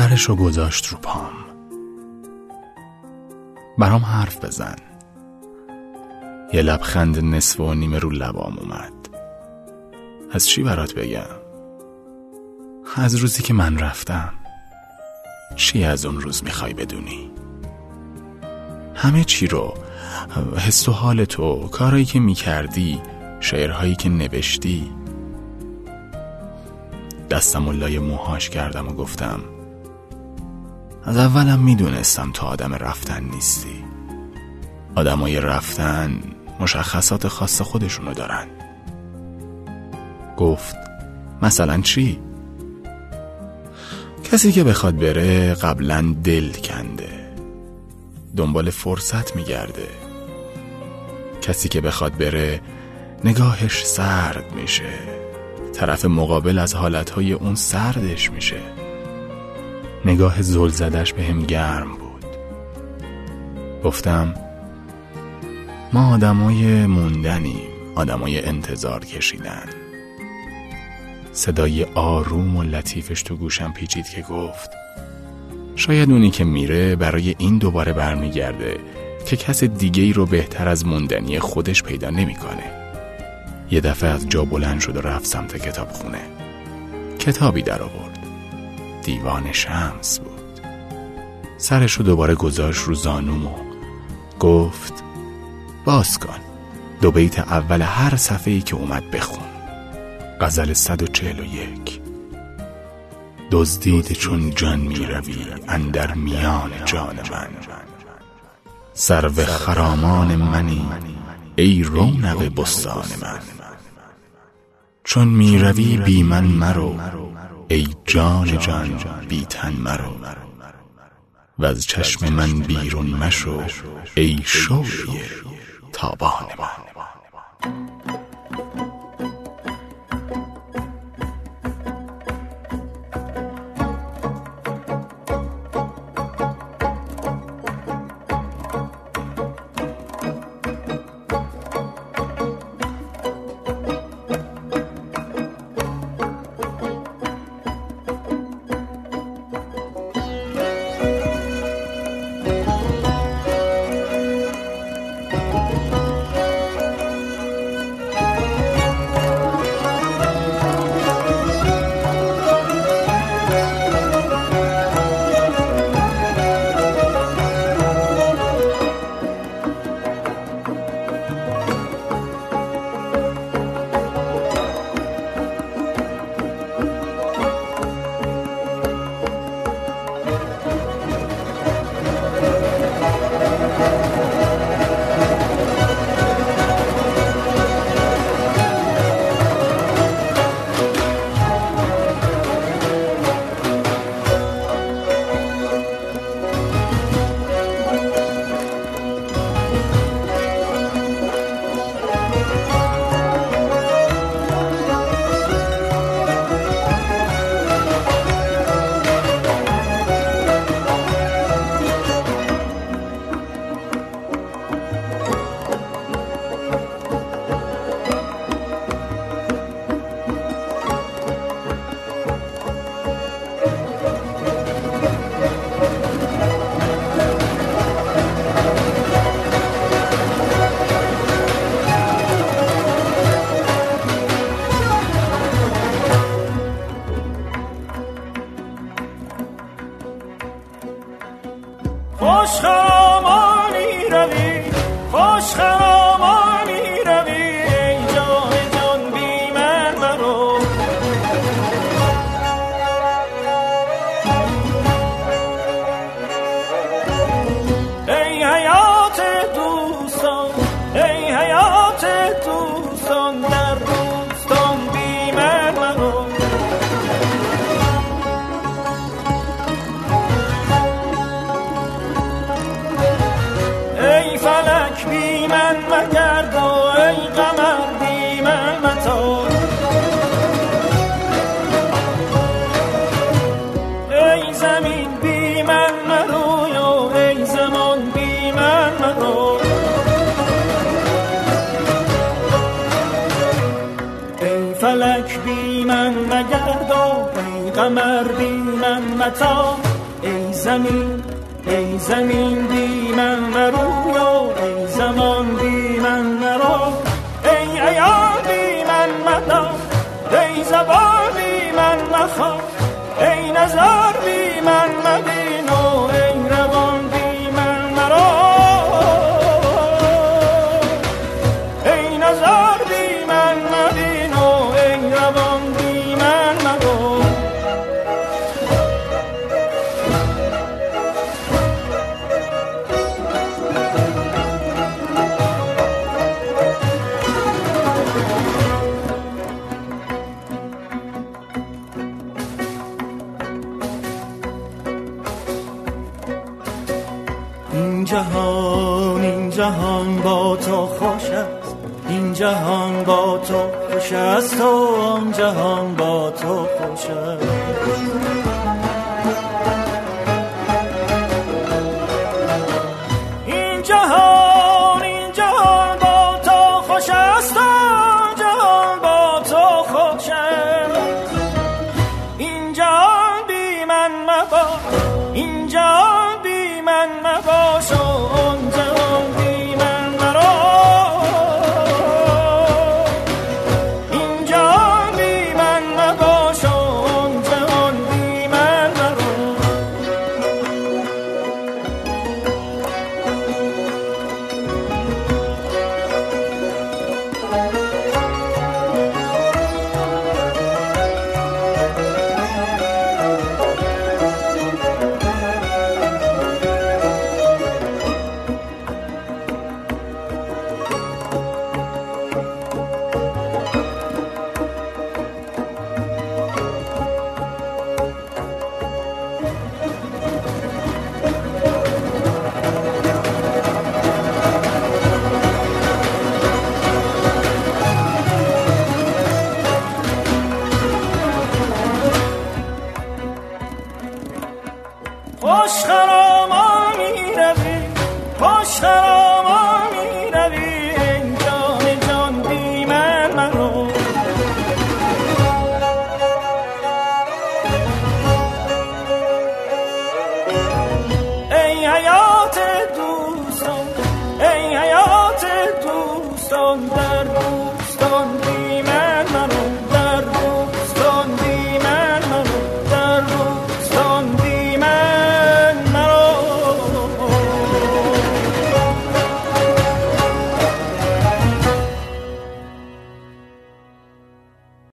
سرشو گذاشت رو پام. برام حرف بزن. یه لبخند نصف و نیمه رو لبام اومد. از چی برات بگم؟ از روزی که من رفتم. چی از اون روز می‌خوای بدونی؟ همه چی رو. حس و حال تو کارایی که می‌کردی شعرهایی که نوشتی. دستم و لای موهاش کردم و گفتم از اولم می‌دونستم تو آدم رفتن نیستی. آدمای رفتن مشخصات خاص خودشونو دارن. گفت مثلا چی؟ کسی که بخواد بره قبلا دل کنده. دنبال فرصت میگرده. کسی که بخواد بره نگاهش سرد میشه. طرف مقابل از حالتهای اون سردش میشه. نگاه زل زدش به هم گرم بود گفتم ما آدمای موندنیم آدمای انتظار کشیدن صدای آروم و لطیفش تو گوشم پیچید که گفت شاید اونی که میره برای این دوباره برمیگرده که کس دیگه ای رو بهتر از موندنی خودش پیدا نمی‌کنه. یه دفعه از جا بلند شد و رفت سمت کتاب خونه. کتابی در آورد. دیوان شمس بود. سرش رو دوباره گذاشت رو زانوم و گفت باز کن. دو بیت اول هر صفحه ای که اومد بخون. غزل 141 دزدید چون جان می روی اندر میان جان من سرو خرامان منی ای رونق بستان من. چون می روی بی من مرو. ای جان جان بی تن مرو. و از چشم من بیرون مشو ای شوی تابان من خوش فلک بی من مگر و ای قمر بی من متا. ای زمین بی من مروی و ای زمان بی من مرو ای فلک بی من مگرد و ای قمر بی من متا. ای زمین ای زمین بی من مرو زبانی من مخواه. ای نظر بی من جهان با تو خوش است. این جهان با تو خوش است. و آن جهان با تو خوش است.